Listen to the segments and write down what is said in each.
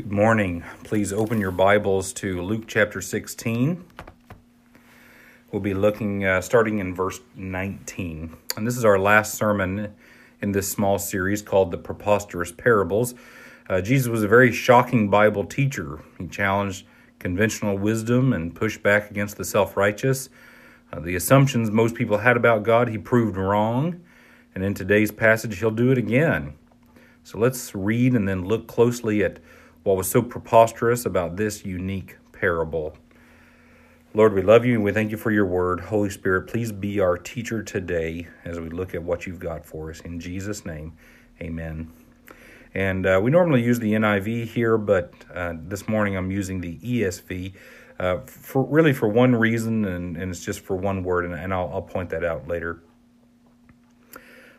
Good morning. Please open your Bibles to Luke chapter 16. We'll be looking, uh, starting in verse 19. And this is our last sermon in this small series called The Preposterous Parables. Uh, Jesus was a very shocking Bible teacher. He challenged conventional wisdom and pushed back against the self righteous. Uh, the assumptions most people had about God, he proved wrong. And in today's passage, he'll do it again. So let's read and then look closely at what was so preposterous about this unique parable. Lord, we love you and we thank you for your word. Holy Spirit, please be our teacher today as we look at what you've got for us. In Jesus' name, amen. And uh, we normally use the NIV here, but uh, this morning I'm using the ESV uh, for really for one reason, and, and, it's just for one word, and, and I'll, I'll point that out later.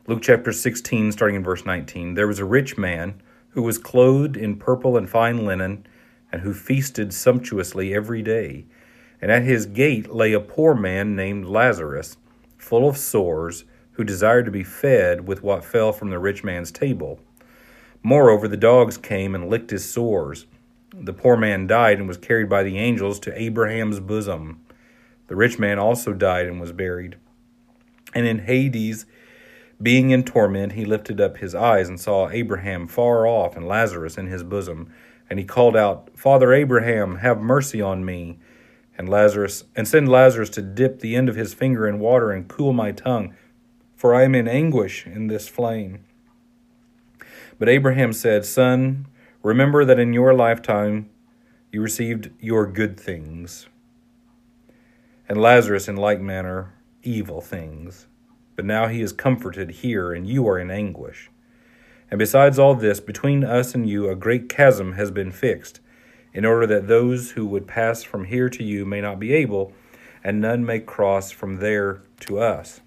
Luke chapter 16, starting in verse 19. There was a rich man who was clothed in purple and fine linen, and who feasted sumptuously every day. And at his gate lay a poor man named Lazarus, full of sores, who desired to be fed with what fell from the rich man's table. Moreover, the dogs came and licked his sores. The poor man died and was carried by the angels to Abraham's bosom. The rich man also died and was buried. And in Hades, being in torment, he lifted up his eyes and saw Abraham far off and Lazarus in his bosom. And he called out, Father Abraham, have mercy on me. And Lazarus, and send Lazarus to dip the end of his finger in water and cool my tongue, for I am in anguish in this flame. But Abraham said, Son, remember that in your lifetime you received your good things, and Lazarus in like manner evil things but now he is comforted here, and you are in anguish. And besides all this, between us and you a great chasm has been fixed, in order that those who would pass from here to you may not be able, and none may cross from there to us.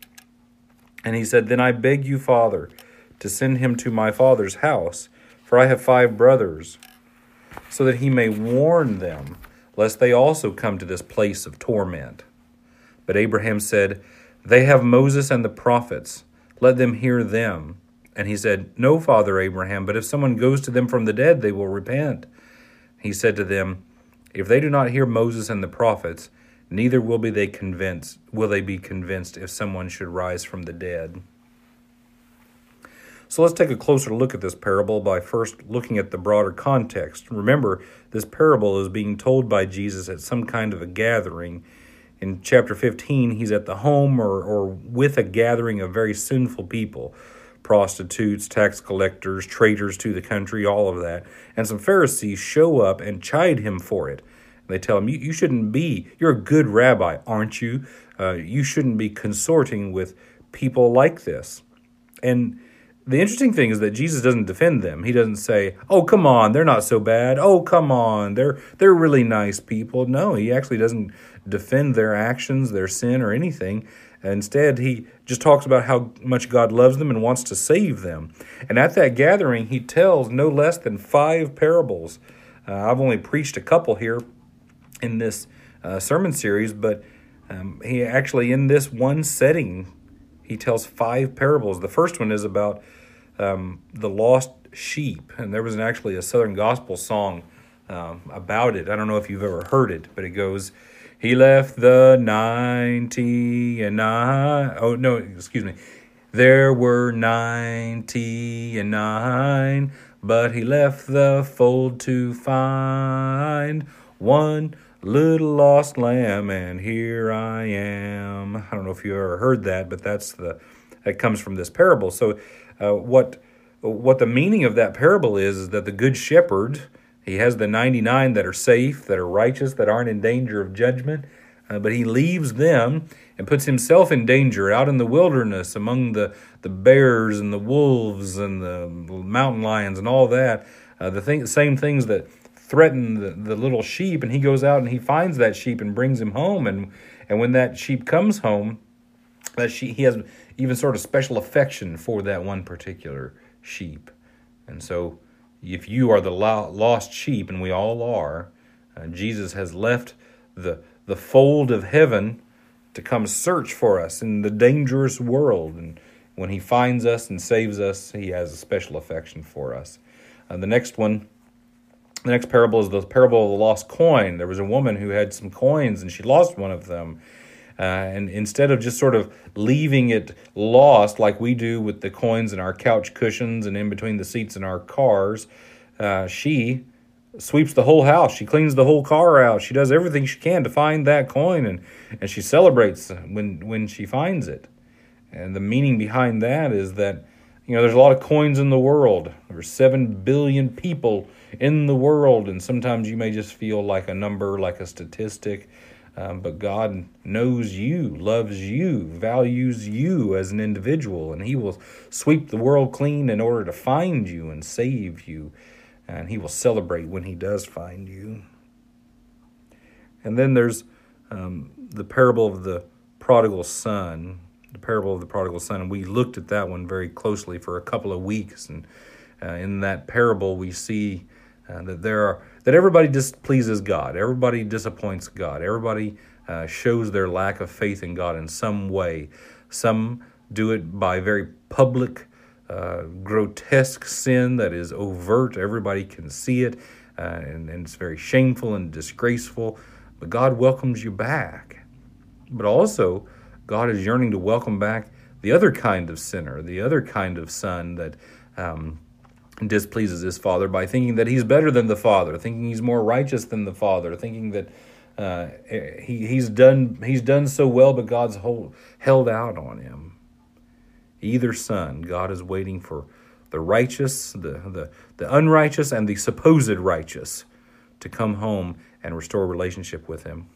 And he said, Then I beg you, Father, to send him to my father's house, for I have five brothers, so that he may warn them, lest they also come to this place of torment. But Abraham said, they have Moses and the prophets. Let them hear them. And he said, No, Father Abraham, but if someone goes to them from the dead, they will repent. He said to them, If they do not hear Moses and the prophets, neither will be they convinced will they be convinced if someone should rise from the dead. So let's take a closer look at this parable by first looking at the broader context. Remember, this parable is being told by Jesus at some kind of a gathering in chapter 15, he's at the home or, or with a gathering of very sinful people prostitutes, tax collectors, traitors to the country, all of that. And some Pharisees show up and chide him for it. They tell him, You, you shouldn't be, you're a good rabbi, aren't you? Uh, you shouldn't be consorting with people like this. And the interesting thing is that Jesus doesn't defend them. He doesn't say, "Oh, come on, they're not so bad. Oh, come on, they're they're really nice people." No, he actually doesn't defend their actions, their sin or anything. Instead, he just talks about how much God loves them and wants to save them. And at that gathering, he tells no less than five parables. Uh, I've only preached a couple here in this uh, sermon series, but um, he actually, in this one setting, he tells five parables. The first one is about um, the lost sheep, and there was an, actually a Southern gospel song um, about it. I don't know if you've ever heard it, but it goes, "He left the ninety and nine. Oh no, excuse me. There were ninety and nine, but he left the fold to find one." Little lost lamb and here i am. I don't know if you ever heard that but that's the that comes from this parable. So uh, what what the meaning of that parable is is that the good shepherd he has the 99 that are safe that are righteous that aren't in danger of judgment uh, but he leaves them and puts himself in danger out in the wilderness among the, the bears and the wolves and the mountain lions and all that. Uh, the thing, same things that threaten the, the little sheep and he goes out and he finds that sheep and brings him home. And and when that sheep comes home that she he has even sort of special affection for that one particular sheep. And so if you are the lost sheep and we all are uh, jesus has left the the fold of heaven to come search for us in the dangerous world. And when he finds us and saves us he has a special affection for us. Uh, the next one The next parable is the parable of the lost coin. There was a woman who had some coins and she lost one of them. Uh, and instead of just sort of leaving it lost like we do with the coins in our couch cushions and in between the seats in our cars, uh, she sweeps the whole house. She cleans the whole car out. She does everything she can to find that coin, and, and she celebrates when when she finds it. And the meaning behind that is that you know there's a lot of coins in the world. There's seven billion people in the world, and sometimes you may just feel like a number, like a statistic. Um, but God knows you, loves you, values you as an individual, and He will sweep the world clean in order to find you and save you. And He will celebrate when He does find you. And then there's um, the parable of the prodigal son, the parable of the prodigal son. And we looked at that one very closely for a couple of weeks. And uh, in that parable, we see uh, that there are that everybody displeases God, everybody disappoints God, everybody uh, shows their lack of faith in God in some way. Some do it by very public, uh, grotesque sin that is overt. Everybody can see it, uh, and, and it's very shameful and disgraceful. But God welcomes you back. But also, God is yearning to welcome back the other kind of sinner, the other kind of son that um, displeases his father by thinking that he's better than the father, thinking he's more righteous than the father, thinking that uh, he, he's done he's done so well, but God's hold, held out on him. Either son, God is waiting for the righteous, the, the, the unrighteous, and the supposed righteous to come home and restore relationship with him.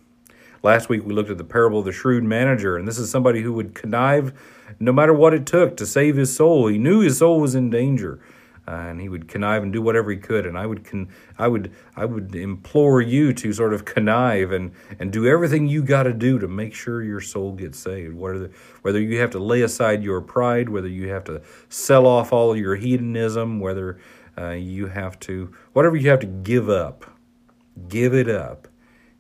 Last week we looked at the parable of the shrewd manager, and this is somebody who would connive no matter what it took to save his soul. He knew his soul was in danger uh, and he would connive and do whatever he could. And I would con- I would I would implore you to sort of connive and and do everything you got to do to make sure your soul gets saved. Whether whether you have to lay aside your pride, whether you have to sell off all your hedonism, whether uh, you have to whatever you have to give up, give it up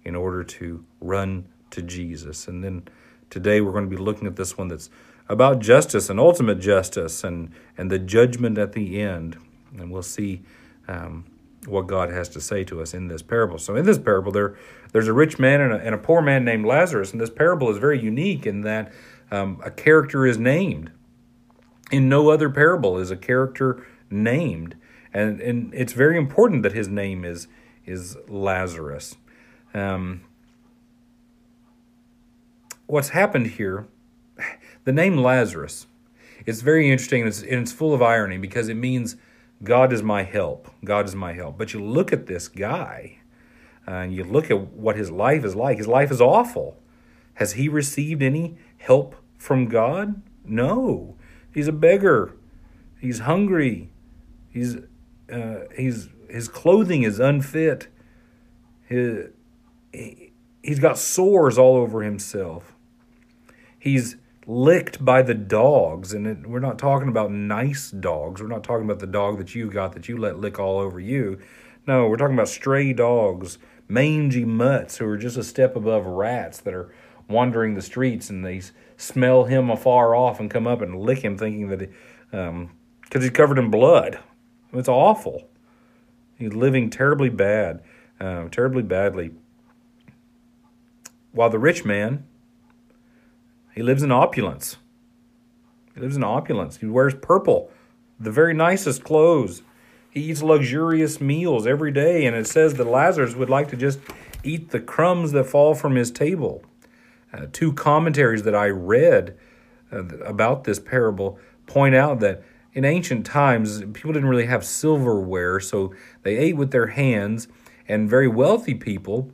in order to run to Jesus. And then today we're going to be looking at this one that's about justice and ultimate justice and, and the judgment at the end. And we'll see um, what God has to say to us in this parable. So, in this parable, there, there's a rich man and a, and a poor man named Lazarus. And this parable is very unique in that um, a character is named. In no other parable is a character named. And, and it's very important that his name is, is Lazarus. Um, what's happened here the name Lazarus is very interesting and it's, and it's full of irony because it means God is my help. God is my help. But you look at this guy uh, and you look at what his life is like. His life is awful. Has he received any help from God? No. He's a beggar. He's hungry. He's uh, he's his clothing is unfit. His, he's got sores all over himself. He's licked by the dogs. And it, we're not talking about nice dogs. We're not talking about the dog that you got that you let lick all over you. No, we're talking about stray dogs, mangy mutts who are just a step above rats that are wandering the streets and they smell him afar off and come up and lick him, thinking that because um, he's covered in blood. It's awful. He's living terribly bad, uh, terribly badly. While the rich man, he lives in opulence. He lives in opulence. He wears purple, the very nicest clothes. He eats luxurious meals every day, and it says that Lazarus would like to just eat the crumbs that fall from his table. Uh, two commentaries that I read uh, about this parable point out that in ancient times, people didn't really have silverware, so they ate with their hands, and very wealthy people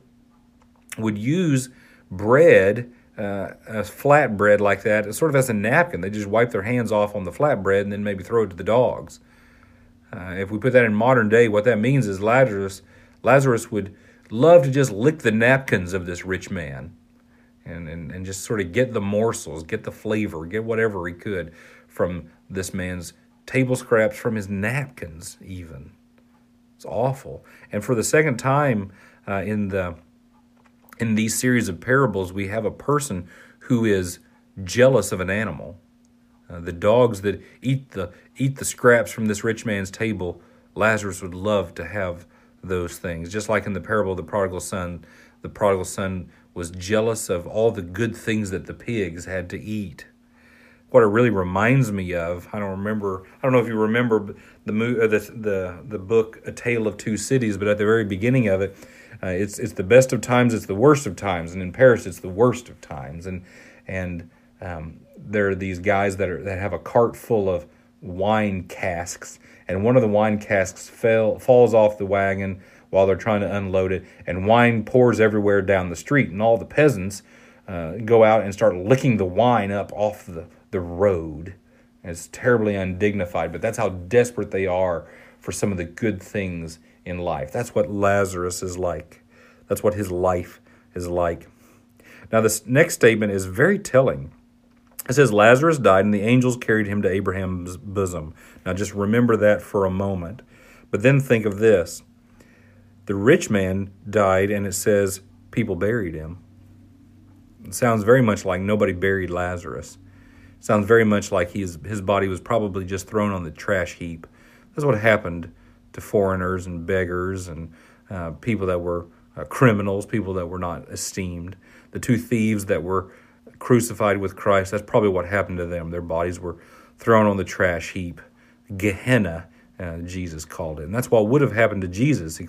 would use bread uh, a flatbread like that, sort of as a napkin. They just wipe their hands off on the flatbread and then maybe throw it to the dogs. Uh, if we put that in modern day, what that means is Lazarus, Lazarus would love to just lick the napkins of this rich man and, and, and just sort of get the morsels, get the flavor, get whatever he could from this man's table scraps, from his napkins, even. It's awful. And for the second time uh, in the in these series of parables, we have a person who is jealous of an animal. Uh, the dogs that eat the eat the scraps from this rich man's table, Lazarus would love to have those things. Just like in the parable of the prodigal son, the prodigal son was jealous of all the good things that the pigs had to eat. What it really reminds me of, I don't remember. I don't know if you remember the uh, the the, the book A Tale of Two Cities, but at the very beginning of it, uh, it's it's the best of times, it's the worst of times, and in Paris, it's the worst of times, and and um, there are these guys that are that have a cart full of wine casks, and one of the wine casks fell falls off the wagon while they're trying to unload it, and wine pours everywhere down the street, and all the peasants uh, go out and start licking the wine up off the, the road. And it's terribly undignified, but that's how desperate they are for some of the good things in life. That's what Lazarus is like. That's what his life is like. Now, this next statement is very telling. It says, Lazarus died, and the angels carried him to Abraham's bosom. Now, just remember that for a moment. But then think of this the rich man died, and it says people buried him. It sounds very much like nobody buried Lazarus. It sounds very much like his, his body was probably just thrown on the trash heap. That's what happened to foreigners and beggars and uh, people that were uh, criminals, people that were not esteemed. The two thieves that were crucified with Christ, that's probably what happened to them. Their bodies were thrown on the trash heap. Gehenna, uh, Jesus called it. And that's what would have happened to Jesus,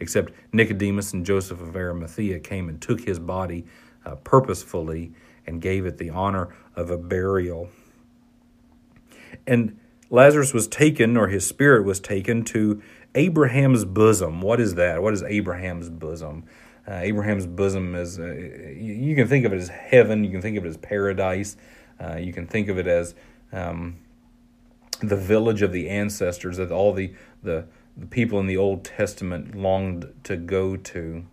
except Nicodemus and Joseph of Arimathea came and took his body uh, purposefully and gave it the honor of a burial. And Lazarus was taken, or his spirit was taken, to Abraham's bosom. What is that? What is Abraham's bosom? Uh, Abraham's bosom is, uh, you can think of it as heaven, you can think of it as paradise, uh, you can think of it as um, the village of the ancestors that all the, the, the people in the Old Testament longed to go to.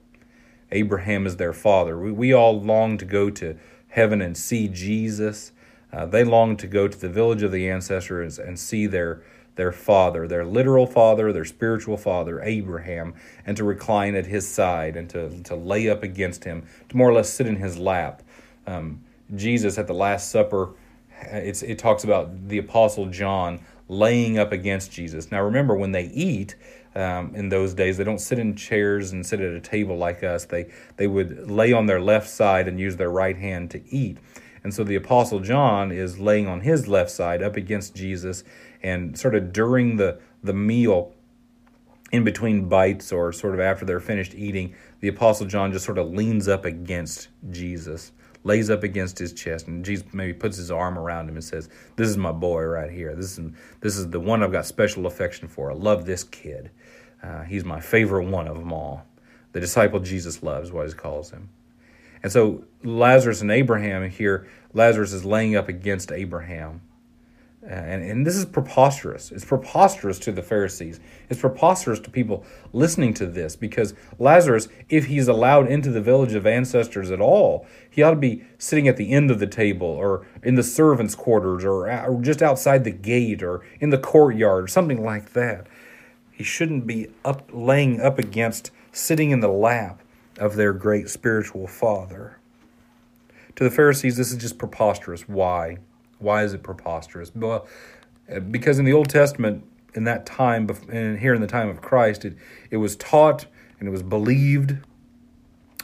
Abraham is their father. We, we all long to go to heaven and see Jesus. Uh, they long to go to the village of the ancestors and see their their father, their literal father, their spiritual father, Abraham, and to recline at his side and to, to lay up against him, to more or less sit in his lap. Um, Jesus at the Last Supper, it talks about the Apostle John laying up against Jesus. Now remember, when they eat, um, in those days. They don't sit in chairs and sit at a table like us. They they would lay on their left side and use their right hand to eat. And so the apostle John is laying on his left side up against Jesus and sort of during the, the meal, in between bites or sort of after they're finished eating, the Apostle John just sort of leans up against Jesus, lays up against his chest, and Jesus maybe puts his arm around him and says, This is my boy right here. This is, this is the one I've got special affection for. I love this kid. Uh, he's my favorite one of them all. The disciple Jesus loves, what he calls him. And so Lazarus and Abraham here, Lazarus is laying up against Abraham uh, and, and this is preposterous. It's preposterous to the Pharisees. It's preposterous to people listening to this because Lazarus, if he's allowed into the village of ancestors at all, he ought to be sitting at the end of the table or in the servants' quarters or, or just outside the gate or in the courtyard or something like that. He shouldn't be up laying up against, sitting in the lap of their great spiritual father. To the Pharisees, this is just preposterous. Why? Why is it preposterous? Well, because in the Old Testament, in that time, and here in the time of Christ, it, it was taught and it was believed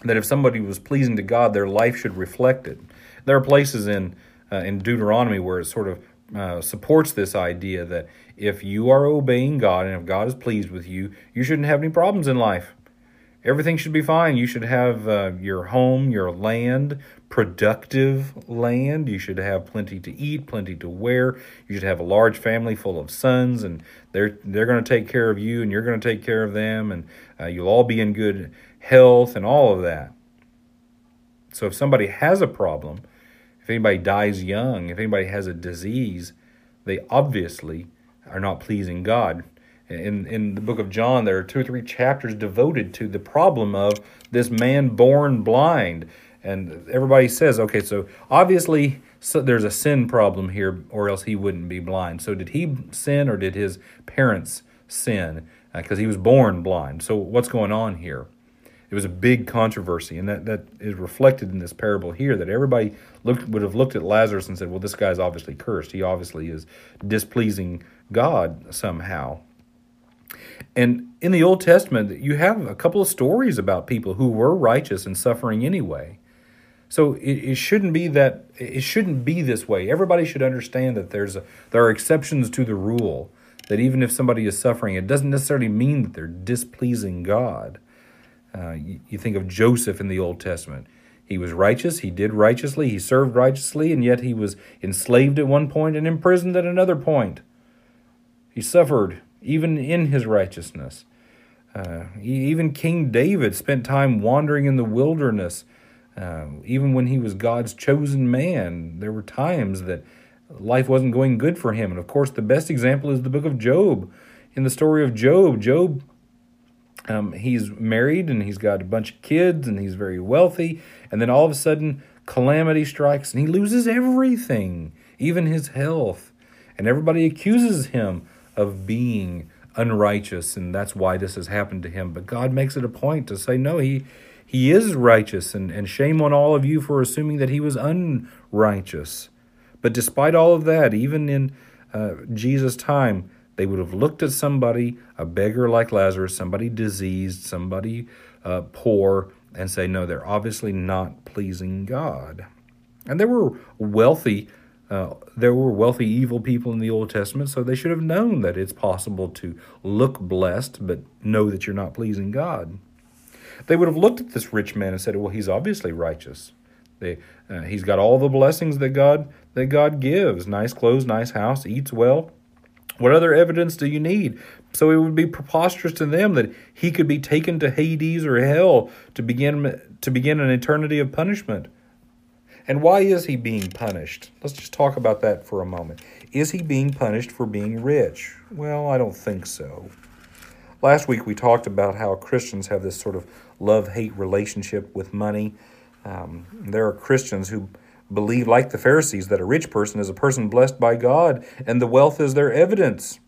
that if somebody was pleasing to God, their life should reflect it. There are places in uh, in Deuteronomy where it sort of uh, supports this idea that if you are obeying God and if God is pleased with you, you shouldn't have any problems in life everything should be fine. You should have uh, your home, your land, productive land. You should have plenty to eat, plenty to wear. You should have a large family full of sons, and they're they're going to take care of you, and you're going to take care of them, and uh, you'll all be in good health and all of that. So if somebody has a problem, if anybody dies young, if anybody has a disease, they obviously are not pleasing God in in the book of John, there are two or three chapters devoted to the problem of this man born blind, and everybody says, okay, so obviously so there's a sin problem here, or else he wouldn't be blind. So did he sin, or did his parents sin? Because uh, he was born blind. So what's going on here? It was a big controversy, and that, that is reflected in this parable here. That everybody looked would have looked at Lazarus and said, "Well, this guy's obviously cursed. He obviously is displeasing God somehow." And in the Old Testament, you have a couple of stories about people who were righteous and suffering anyway. So it, it shouldn't be that it shouldn't be this way. Everybody should understand that there's a, there are exceptions to the rule. That even if somebody is suffering, it doesn't necessarily mean that they're displeasing God. Uh, you, you think of Joseph in the Old Testament. He was righteous, he did righteously, he served righteously, and yet he was enslaved at one point and imprisoned at another point. He suffered even in his righteousness. Uh, even King David spent time wandering in the wilderness. Uh, even when he was God's chosen man, there were times that life wasn't going good for him. And of course, the best example is the book of Job. In the story of Job, Job, um, he's married and he's got a bunch of kids and he's very wealthy. And then all of a sudden, calamity strikes and he loses everything, even his health. And everybody accuses him of being unrighteous, and that's why this has happened to him. But God makes it a point to say, no, he he is righteous, and, and shame on all of you for assuming that he was unrighteous. But despite all of that, even in uh, Jesus' time, they would have looked at somebody, a beggar like Lazarus, somebody diseased, somebody uh, poor, and say, no, they're obviously not pleasing God. And there were wealthy uh, there were wealthy, evil people in the Old Testament, so they should have known that it's possible to look blessed, but know that you're not pleasing God. They would have looked at this rich man and said, "Well, he's obviously righteous. They, uh, he's got all the blessings that God that God gives: nice clothes, nice house, eats well. What other evidence do you need?" So it would be preposterous to them that he could be taken to Hades or hell to begin to begin an eternity of punishment. And why is he being punished? Let's just talk about that for a moment. Is he being punished for being rich? Well, I don't think so. Last week we talked about how Christians have this sort of love hate relationship with money. Um, there are Christians who believe, like the Pharisees, that a rich person is a person blessed by God and the wealth is their evidence.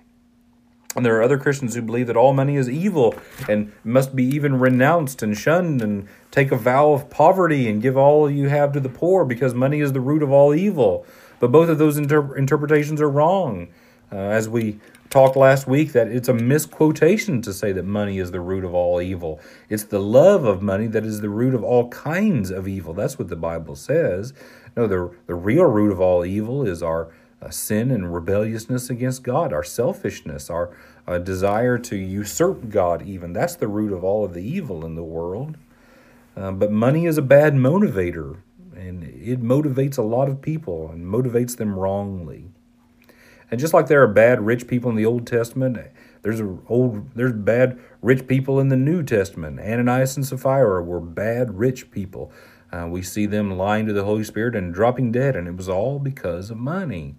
And there are other Christians who believe that all money is evil and must be even renounced and shunned and take a vow of poverty and give all you have to the poor because money is the root of all evil. But both of those inter- interpretations are wrong. Uh, as we talked last week, that it's a misquotation to say that money is the root of all evil. It's the love of money that is the root of all kinds of evil. That's what the Bible says. No, the, the real root of all evil is our uh, sin and rebelliousness against God, our selfishness, our uh, desire to usurp God, even. That's the root of all of the evil in the world. Uh, but money is a bad motivator, and it motivates a lot of people and motivates them wrongly. And just like there are bad rich people in the Old Testament, there's a old there's bad rich people in the New Testament. Ananias and Sapphira were bad rich people. Uh, we see them lying to the Holy Spirit and dropping dead, and it was all because of money.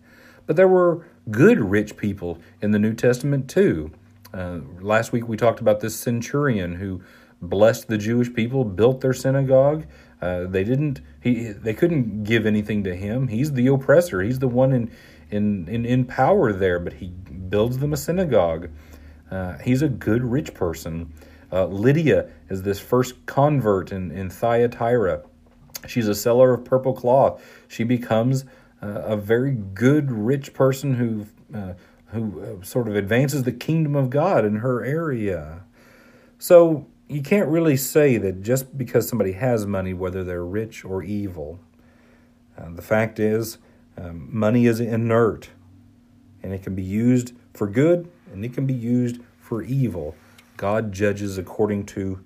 But there were good rich people in the New Testament too. Uh, last week we talked about this centurion who blessed the Jewish people, built their synagogue. Uh, they didn't. He. They couldn't give anything to him. He's the oppressor. He's the one in in in, in power there. But he builds them a synagogue. Uh, he's a good rich person. Uh, Lydia is this first convert in in Thyatira. She's a seller of purple cloth. She becomes a very good rich person who uh, who uh, sort of advances the kingdom of God in her area. So you can't really say that just because somebody has money, whether they're rich or evil. Uh, the fact is, um, money is inert, and it can be used for good and it can be used for evil. God judges according to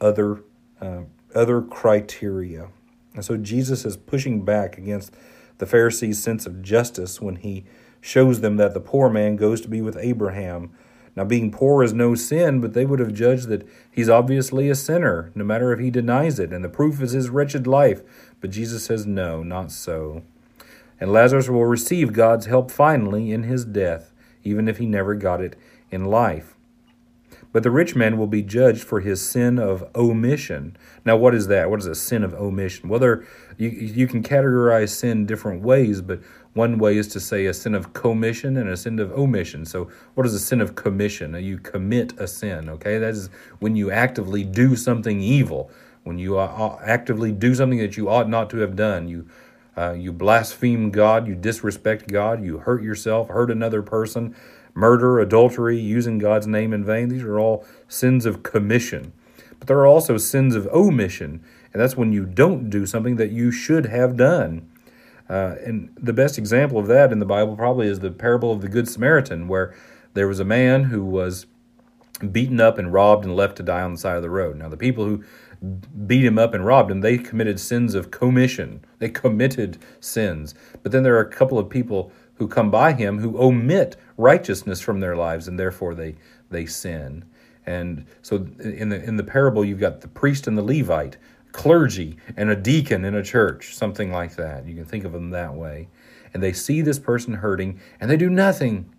other uh, other criteria, and so Jesus is pushing back against the Pharisees' sense of justice when he shows them that the poor man goes to be with Abraham. Now, being poor is no sin, but they would have judged that he's obviously a sinner, no matter if he denies it, and the proof is his wretched life. But Jesus says, no, not so. And Lazarus will receive God's help finally in his death, even if he never got it in life. But the rich man will be judged for his sin of omission. Now, what is that? What is a sin of omission? Well, there, you, you can categorize sin different ways, but one way is to say a sin of commission and a sin of omission. So, what is a sin of commission? You commit a sin, okay? That is when you actively do something evil, when you actively do something that you ought not to have done. You uh, you blaspheme God, you disrespect God, you hurt yourself, hurt another person, murder, adultery, using God's name in vain. These are all sins of commission. But there are also sins of omission, and that's when you don't do something that you should have done. Uh, and the best example of that in the Bible probably is the parable of the Good Samaritan, where there was a man who was beaten up and robbed and left to die on the side of the road. Now, the people who beat him up and robbed him, they committed sins of commission. They committed sins. But then there are a couple of people who come by him who omit righteousness from their lives and therefore they they sin. And so in the in the parable you've got the priest and the Levite, clergy and a deacon in a church, something like that. You can think of them that way. And they see this person hurting and they do nothing.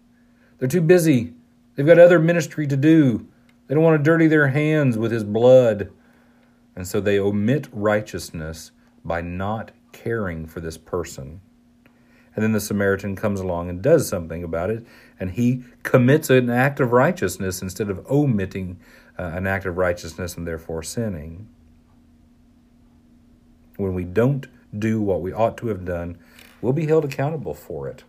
They're too busy. They've got other ministry to do. They don't want to dirty their hands with his blood. And so they omit righteousness by not caring for this person. And then the Samaritan comes along and does something about it, and he commits an act of righteousness instead of omitting uh, an act of righteousness and therefore sinning. When we don't do what we ought to have done, we'll be held accountable for it.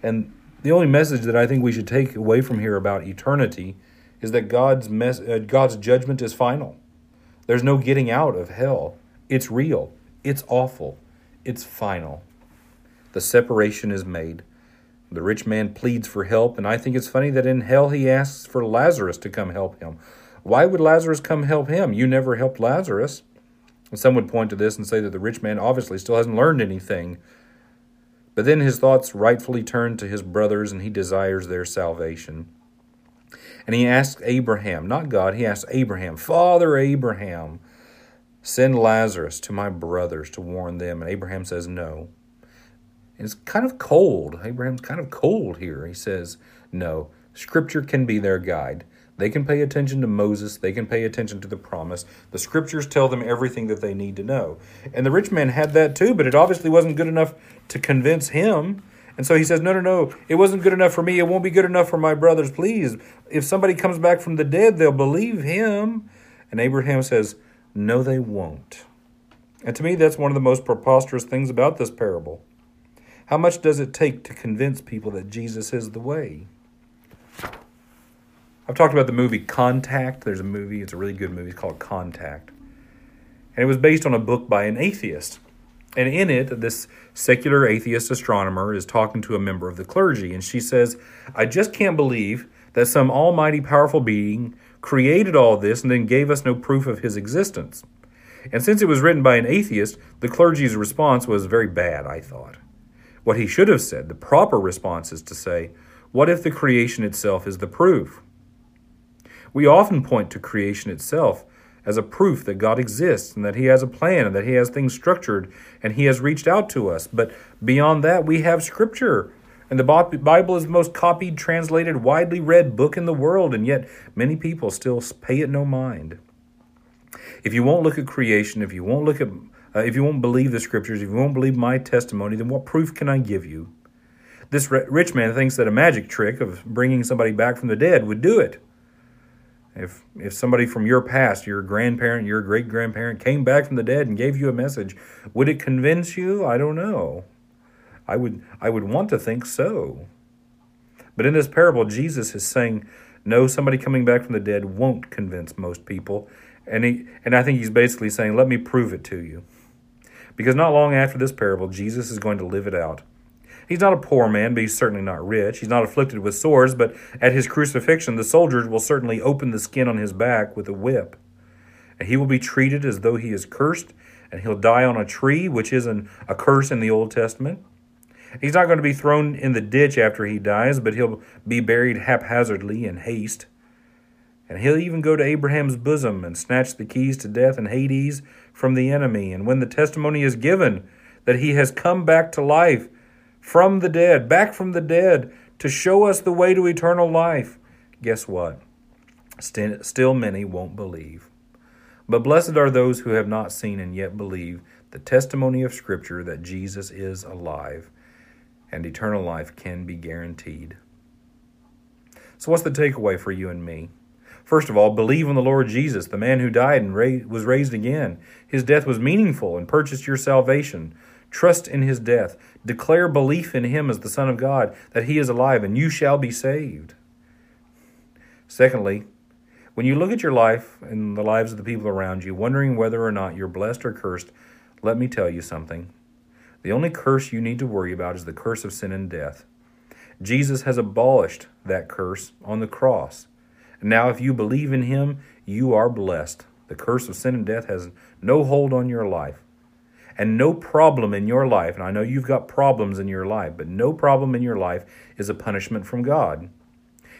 And the only message that I think we should take away from here about eternity is that God's mes- uh, God's judgment is final. There's no getting out of hell. It's real. It's awful. It's final. The separation is made. The rich man pleads for help, and I think it's funny that in hell he asks for Lazarus to come help him. Why would Lazarus come help him? You never helped Lazarus. And some would point to this and say that the rich man obviously still hasn't learned anything. But then his thoughts rightfully turn to his brothers, and he desires their salvation. And he asks Abraham, not God, he asks Abraham, Father Abraham, send Lazarus to my brothers to warn them. And Abraham says, No. And it's kind of cold. Abraham's kind of cold here. He says, No. Scripture can be their guide. They can pay attention to Moses. They can pay attention to the promise. The scriptures tell them everything that they need to know. And the rich man had that too, but it obviously wasn't good enough to convince him. And so he says, No, no, no, it wasn't good enough for me. It won't be good enough for my brothers. Please, if somebody comes back from the dead, they'll believe him. And Abraham says, No, they won't. And to me, that's one of the most preposterous things about this parable. How much does it take to convince people that Jesus is the way? I've talked about the movie Contact. There's a movie, it's a really good movie it's called Contact. And it was based on a book by an atheist. And in it, this secular atheist astronomer is talking to a member of the clergy, and she says, I just can't believe that some almighty powerful being created all this and then gave us no proof of his existence. And since it was written by an atheist, the clergy's response was very bad, I thought. What he should have said, the proper response is to say, What if the creation itself is the proof? We often point to creation itself as a proof that God exists and that He has a plan and that He has things structured and He has reached out to us. But beyond that, we have Scripture. And the Bible is the most copied, translated, widely read book in the world, and yet many people still pay it no mind. If you won't look at creation, if you won't look at, uh, if you won't believe the Scriptures, if you won't believe my testimony, then what proof can I give you? This rich man thinks that a magic trick of bringing somebody back from the dead would do it. If if somebody from your past, your grandparent, your great grandparent came back from the dead and gave you a message, would it convince you? I don't know. I would I would want to think so. But in this parable, Jesus is saying, no, somebody coming back from the dead won't convince most people. And he and I think he's basically saying, let me prove it to you. Because not long after this parable, Jesus is going to live it out. He's not a poor man, but he's certainly not rich. He's not afflicted with sores, but at his crucifixion, the soldiers will certainly open the skin on his back with a whip. And he will be treated as though he is cursed, and he'll die on a tree, which is an, a curse in the Old Testament. He's not going to be thrown in the ditch after he dies, but he'll be buried haphazardly in haste. And he'll even go to Abraham's bosom and snatch the keys to death and Hades from the enemy. And when the testimony is given that he has come back to life, from the dead, back from the dead, to show us the way to eternal life. Guess what? Still many won't believe. But blessed are those who have not seen and yet believe the testimony of Scripture that Jesus is alive and eternal life can be guaranteed. So, what's the takeaway for you and me? First of all, believe in the Lord Jesus, the man who died and was raised again. His death was meaningful and purchased your salvation. Trust in his death. Declare belief in him as the Son of God, that he is alive, and you shall be saved. Secondly, when you look at your life and the lives of the people around you, wondering whether or not you're blessed or cursed, let me tell you something. The only curse you need to worry about is the curse of sin and death. Jesus has abolished that curse on the cross. Now, if you believe in him, you are blessed. The curse of sin and death has no hold on your life. And no problem in your life, and I know you've got problems in your life, but no problem in your life is a punishment from God.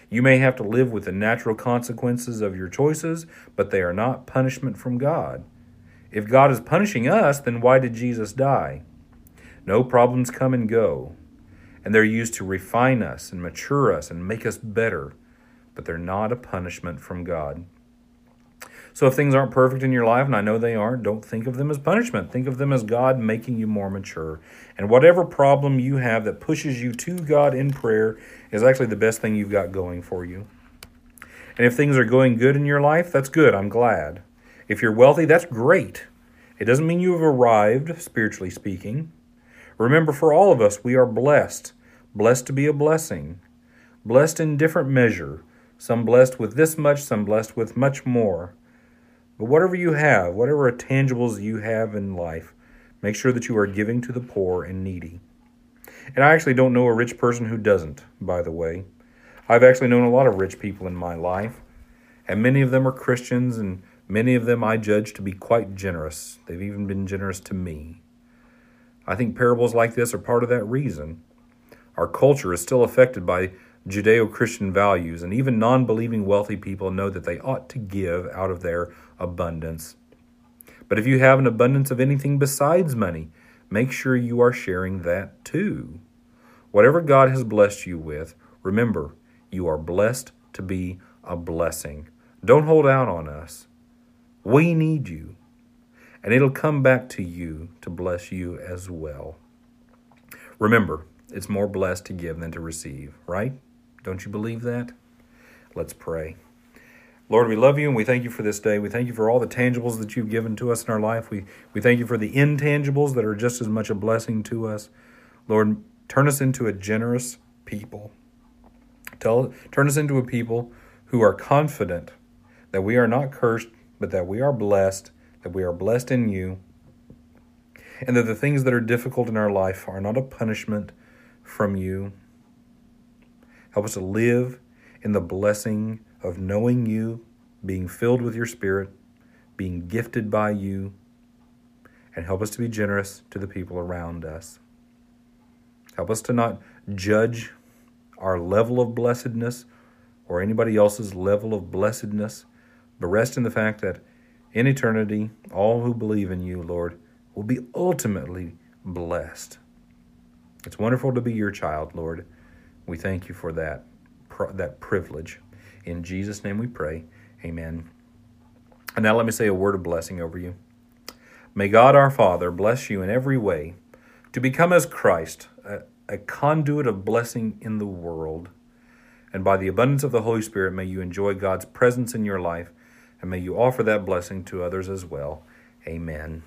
You may have to live with the natural consequences of your choices, but they are not punishment from God. If God is punishing us, then why did Jesus die? No problems come and go, and they're used to refine us and mature us and make us better, but they're not a punishment from God. So if things aren't perfect in your life, and I know they aren't, don't think of them as punishment. Think of them as God making you more mature. And whatever problem you have that pushes you to God in prayer is actually the best thing you've got going for you. And if things are going good in your life, that's good. I'm glad. If you're wealthy, that's great. It doesn't mean you have arrived, spiritually speaking. Remember, for all of us, we are blessed. Blessed to be a blessing. Blessed in different measure. Some blessed with this much, some blessed with much more. But whatever you have, whatever tangibles you have in life, make sure that you are giving to the poor and needy. And I actually don't know a rich person who doesn't, by the way. I've actually known a lot of rich people in my life, and many of them are Christians, and many of them I judge to be quite generous. They've even been generous to me. I think parables like this are part of that reason. Our culture is still affected by Judeo Christian values, and even non believing wealthy people know that they ought to give out of their abundance. But if you have an abundance of anything besides money, make sure you are sharing that too. Whatever God has blessed you with, remember, you are blessed to be a blessing. Don't hold out on us. We need you, and it'll come back to you to bless you as well. Remember, it's more blessed to give than to receive, right? Don't you believe that? Let's pray. Lord, we love you and we thank you for this day. We thank you for all the tangibles that you've given to us in our life. We, we thank you for the intangibles that are just as much a blessing to us. Lord, turn us into a generous people. Tell, turn us into a people who are confident that we are not cursed, but that we are blessed, that we are blessed in you, and that the things that are difficult in our life are not a punishment from you, Help us to live in the blessing of knowing you, being filled with your Spirit, being gifted by you, and help us to be generous to the people around us. Help us to not judge our level of blessedness or anybody else's level of blessedness, but rest in the fact that in eternity, all who believe in you, Lord, will be ultimately blessed. It's wonderful to be your child, Lord. We thank you for that, that privilege. In Jesus' name we pray. Amen. And now let me say a word of blessing over you. May God our Father bless you in every way to become as Christ, a, a conduit of blessing in the world. And by the abundance of the Holy Spirit, may you enjoy God's presence in your life, and may you offer that blessing to others as well. Amen.